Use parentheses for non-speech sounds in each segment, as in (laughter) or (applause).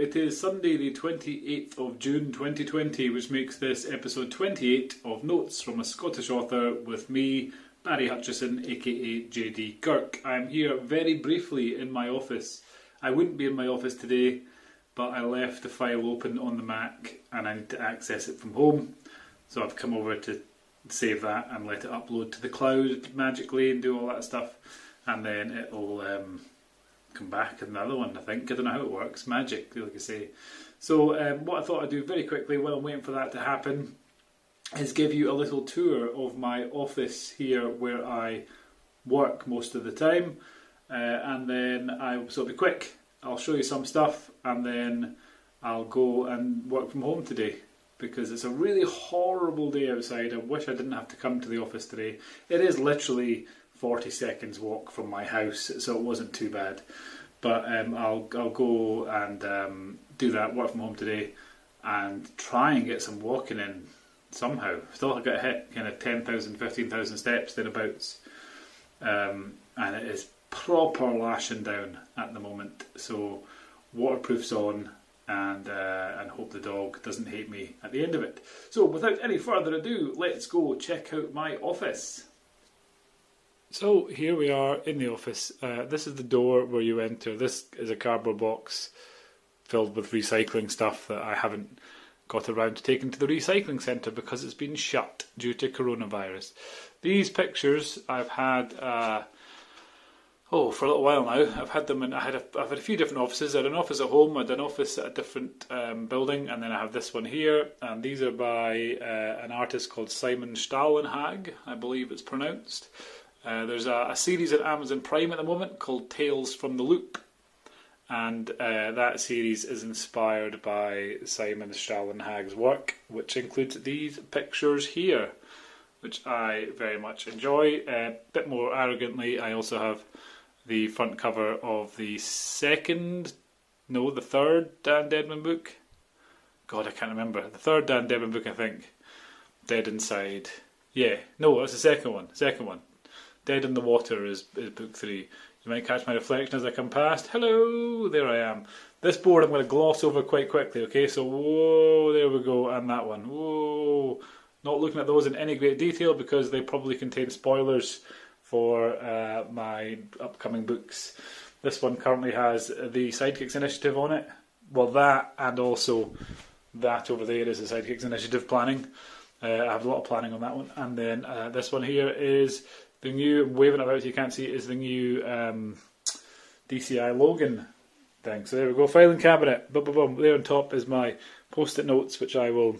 It is Sunday, the 28th of June 2020, which makes this episode 28 of Notes from a Scottish Author with me, Barry Hutchison, aka JD Kirk. I'm here very briefly in my office. I wouldn't be in my office today, but I left the file open on the Mac and I need to access it from home. So I've come over to save that and let it upload to the cloud magically and do all that stuff, and then it'll um, come back in another one. I think I don't know how it works. Magic, like I say. So um, what I thought I'd do very quickly while I'm waiting for that to happen is give you a little tour of my office here where I work most of the time, uh, and then I so it'll be quick. I'll show you some stuff, and then I'll go and work from home today because it's a really horrible day outside. I wish I didn't have to come to the office today. It is literally 40 seconds walk from my house, so it wasn't too bad. But um, I'll I'll go and um, do that work from home today, and try and get some walking in somehow. Still, I got hit kind of 10,000, 15,000 steps thereabouts, um, and it is proper lashing down at the moment. So waterproof's on, and uh, and hope the dog doesn't hate me at the end of it. So without any further ado, let's go check out my office. So here we are in the office. Uh, this is the door where you enter. This is a cardboard box filled with recycling stuff that I haven't got around to taking to the recycling centre because it's been shut due to coronavirus. These pictures I've had. Uh, oh, for a little while now. I've had them, and I had a, I've had a few different offices. I had an office at home, I had an office at a different um, building, and then I have this one here. And these are by uh, an artist called Simon Stålenhag, I believe it's pronounced. Uh, there's a, a, series at Amazon Prime at the moment called Tales from the Loop, and uh, that series is inspired by Simon Stålenhag's work, which includes these pictures here, which I very much enjoy. A uh, bit more arrogantly, I also have the front cover of the second, no, the third Dan Deadman book. God, I can't remember. The third Dan Deadman book, I think. Dead Inside. Yeah, no, it's the second one. Second one. Dead in the Water is, is book three. You might catch my reflection as I come past. Hello, there I am. This board I'm going to gloss over quite quickly, okay? So, whoa, there we go, and that one. Whoa. Not looking at those in any great detail because they probably contain spoilers for uh, my upcoming books. This one currently has the Sidekicks Initiative on it. Well, that and also that over there is the Sidekicks Initiative planning. Uh, I have a lot of planning on that one. And then uh, this one here is the new, waving about you can't see it, is the new um, DCI Logan thing. So there we go, filing cabinet. Boom, boom, boom. There on top is my post it notes, which I will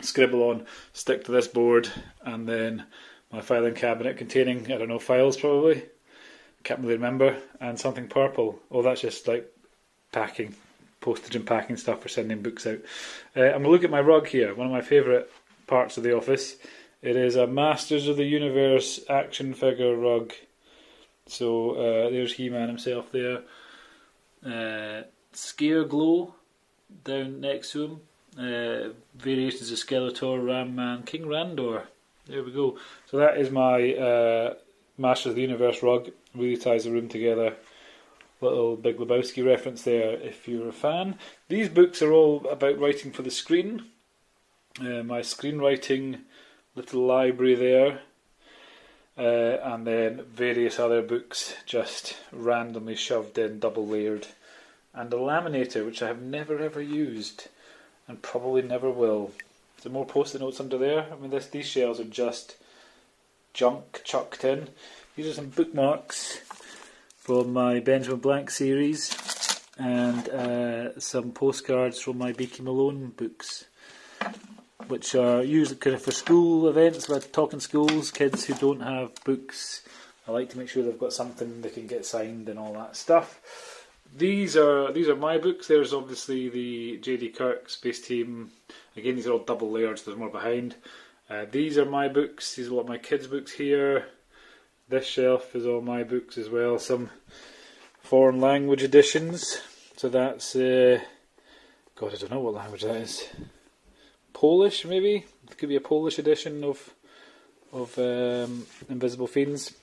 scribble on, stick to this board, and then my filing cabinet containing, I don't know, files probably. Can't really remember. And something purple. Oh, that's just like packing, postage and packing stuff for sending books out. Uh, I'm to look at my rug here, one of my favourite parts of the office. It is a Masters of the Universe action figure rug. So uh, there's He Man himself there. Uh, Scare Glow down next to him. Uh, variations of Skeletor, Ram Man, King Randor. There we go. So that is my uh, Master of the Universe rug. Really ties the room together. Little Big Lebowski reference there if you're a fan. These books are all about writing for the screen. Uh, my screenwriting little library there. Uh, and then various other books just randomly shoved in, double layered. And a laminator, which I have never ever used and probably never will. There more post-it notes under there? I mean, this, these shells are just junk chucked in. These are some bookmarks from my Benjamin Blank series and uh, some postcards from my Beaky Malone books, which are usually kind of for school events, like talking schools, kids who don't have books. I like to make sure they've got something they can get signed and all that stuff. these are these are my books. There's obviously the JD Kirk Space Team. Again, these are all double layered, so there's more behind. Uh, these are my books. These are all my kids' books here. This shelf is all my books as well. Some foreign language editions. So that's uh, God, I don't know what language that is. Polish, maybe. It could be a Polish edition of of um, Invisible Fiends.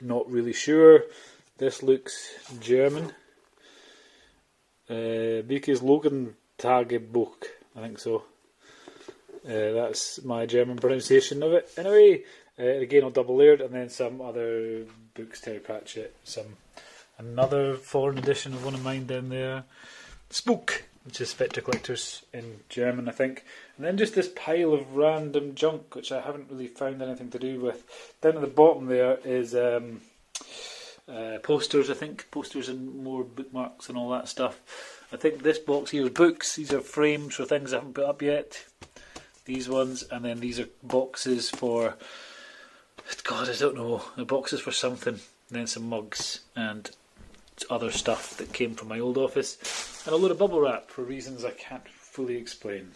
Not really sure. This looks German. Uh, Logan Logan Tagebuch, I think so. Uh, that's my German pronunciation of it. Anyway, uh, again, all double layered, and then some other books, Terry Pratchett, some another foreign edition of one of mine down there, Spook, which is Spectre Collectors in German, I think, and then just this pile of random junk, which I haven't really found anything to do with. Down at the bottom there is. Um, uh, posters, I think, posters and more bookmarks and all that stuff. I think this box here is books. These are frames for things I haven't put up yet. These ones, and then these are boxes for. God, I don't know. The boxes for something. And then some mugs and other stuff that came from my old office, and a load of bubble wrap for reasons I can't fully explain.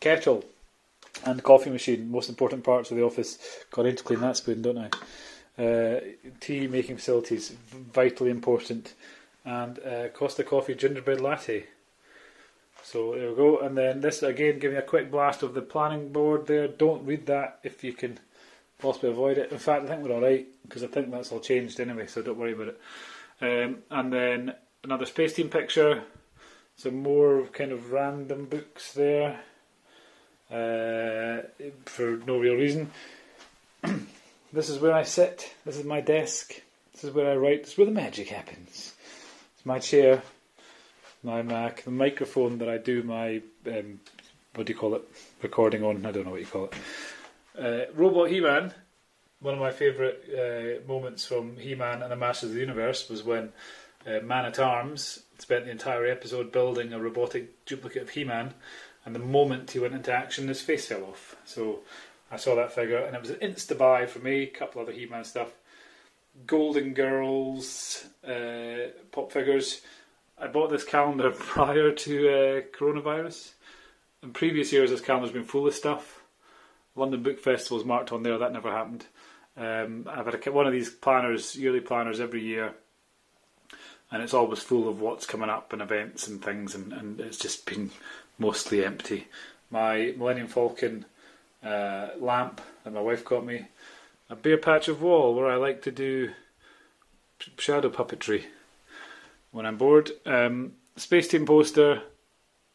Kettle and coffee machine, most important parts of the office. Got in to clean that spoon, don't I? Uh, tea making facilities, vitally important. And uh, Costa Coffee gingerbread latte. So there we go. And then this again, giving a quick blast of the planning board there. Don't read that if you can possibly avoid it. In fact, I think we're alright because I think that's all changed anyway, so don't worry about it. Um, and then another Space Team picture. Some more kind of random books there uh, for no real reason. (clears throat) This is where I sit. This is my desk. This is where I write. This is where the magic happens. It's my chair, my Mac, the microphone that I do my um, what do you call it? Recording on. I don't know what you call it. Uh, Robot He-Man. One of my favourite uh, moments from He-Man and the Masters of the Universe was when uh, Man at Arms spent the entire episode building a robotic duplicate of He-Man, and the moment he went into action, his face fell off. So I saw that figure and it was an insta buy for me. A couple other He Man stuff. Golden Girls uh, pop figures. I bought this calendar (laughs) prior to uh, coronavirus. In previous years, this calendar's been full of stuff. London Book Festival is marked on there. That never happened. Um, I've had a, one of these planners, yearly planners, every year, and it's always full of what's coming up and events and things, and, and it's just been mostly empty. My Millennium Falcon uh, lamp that my wife got me, a bare patch of wall where I like to do shadow puppetry when I'm bored. Um, Space Team poster,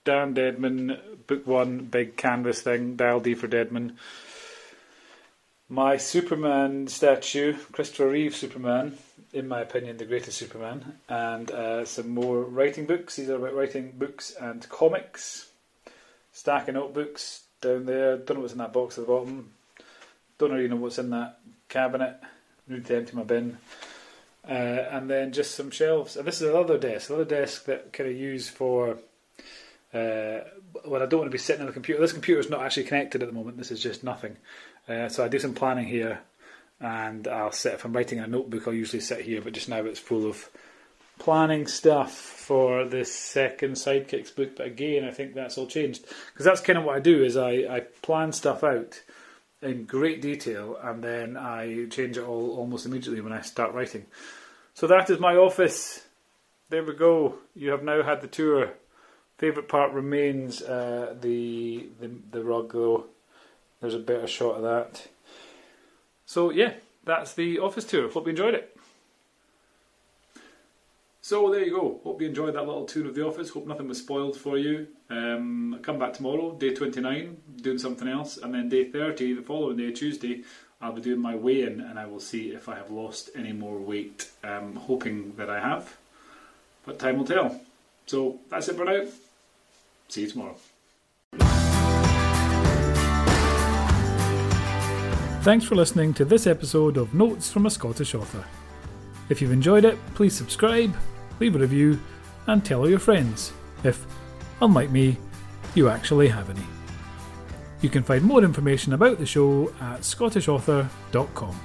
Dan Deadman, book one, big canvas thing, dial D for Deadman. My Superman statue, Christopher Reeve Superman, in my opinion, the greatest Superman, and uh, some more writing books. These are about writing books and comics. Stack of notebooks, down there. Don't know what's in that box at the bottom. Don't really know what's in that cabinet. Need to empty my bin. Uh, and then just some shelves. And this is another desk, another desk that kind of use for uh, when I don't want to be sitting on the computer. This computer is not actually connected at the moment. This is just nothing. Uh, so I do some planning here, and I'll sit if I'm writing a notebook. I'll usually sit here, but just now it's full of planning stuff for this second sidekicks book but again i think that's all changed because that's kind of what i do is I, I plan stuff out in great detail and then i change it all almost immediately when i start writing so that is my office there we go you have now had the tour favorite part remains uh, the, the the rug though there's a better shot of that so yeah that's the office tour hope you enjoyed it so there you go. Hope you enjoyed that little tour of the office. Hope nothing was spoiled for you. Um, come back tomorrow, day 29, doing something else, and then day 30, the following day, Tuesday, I'll be doing my weigh-in, and I will see if I have lost any more weight. I'm hoping that I have, but time will tell. So that's it for now. See you tomorrow. Thanks for listening to this episode of Notes from a Scottish Author. If you've enjoyed it, please subscribe, leave a review, and tell all your friends if, unlike me, you actually have any. You can find more information about the show at scottishauthor.com.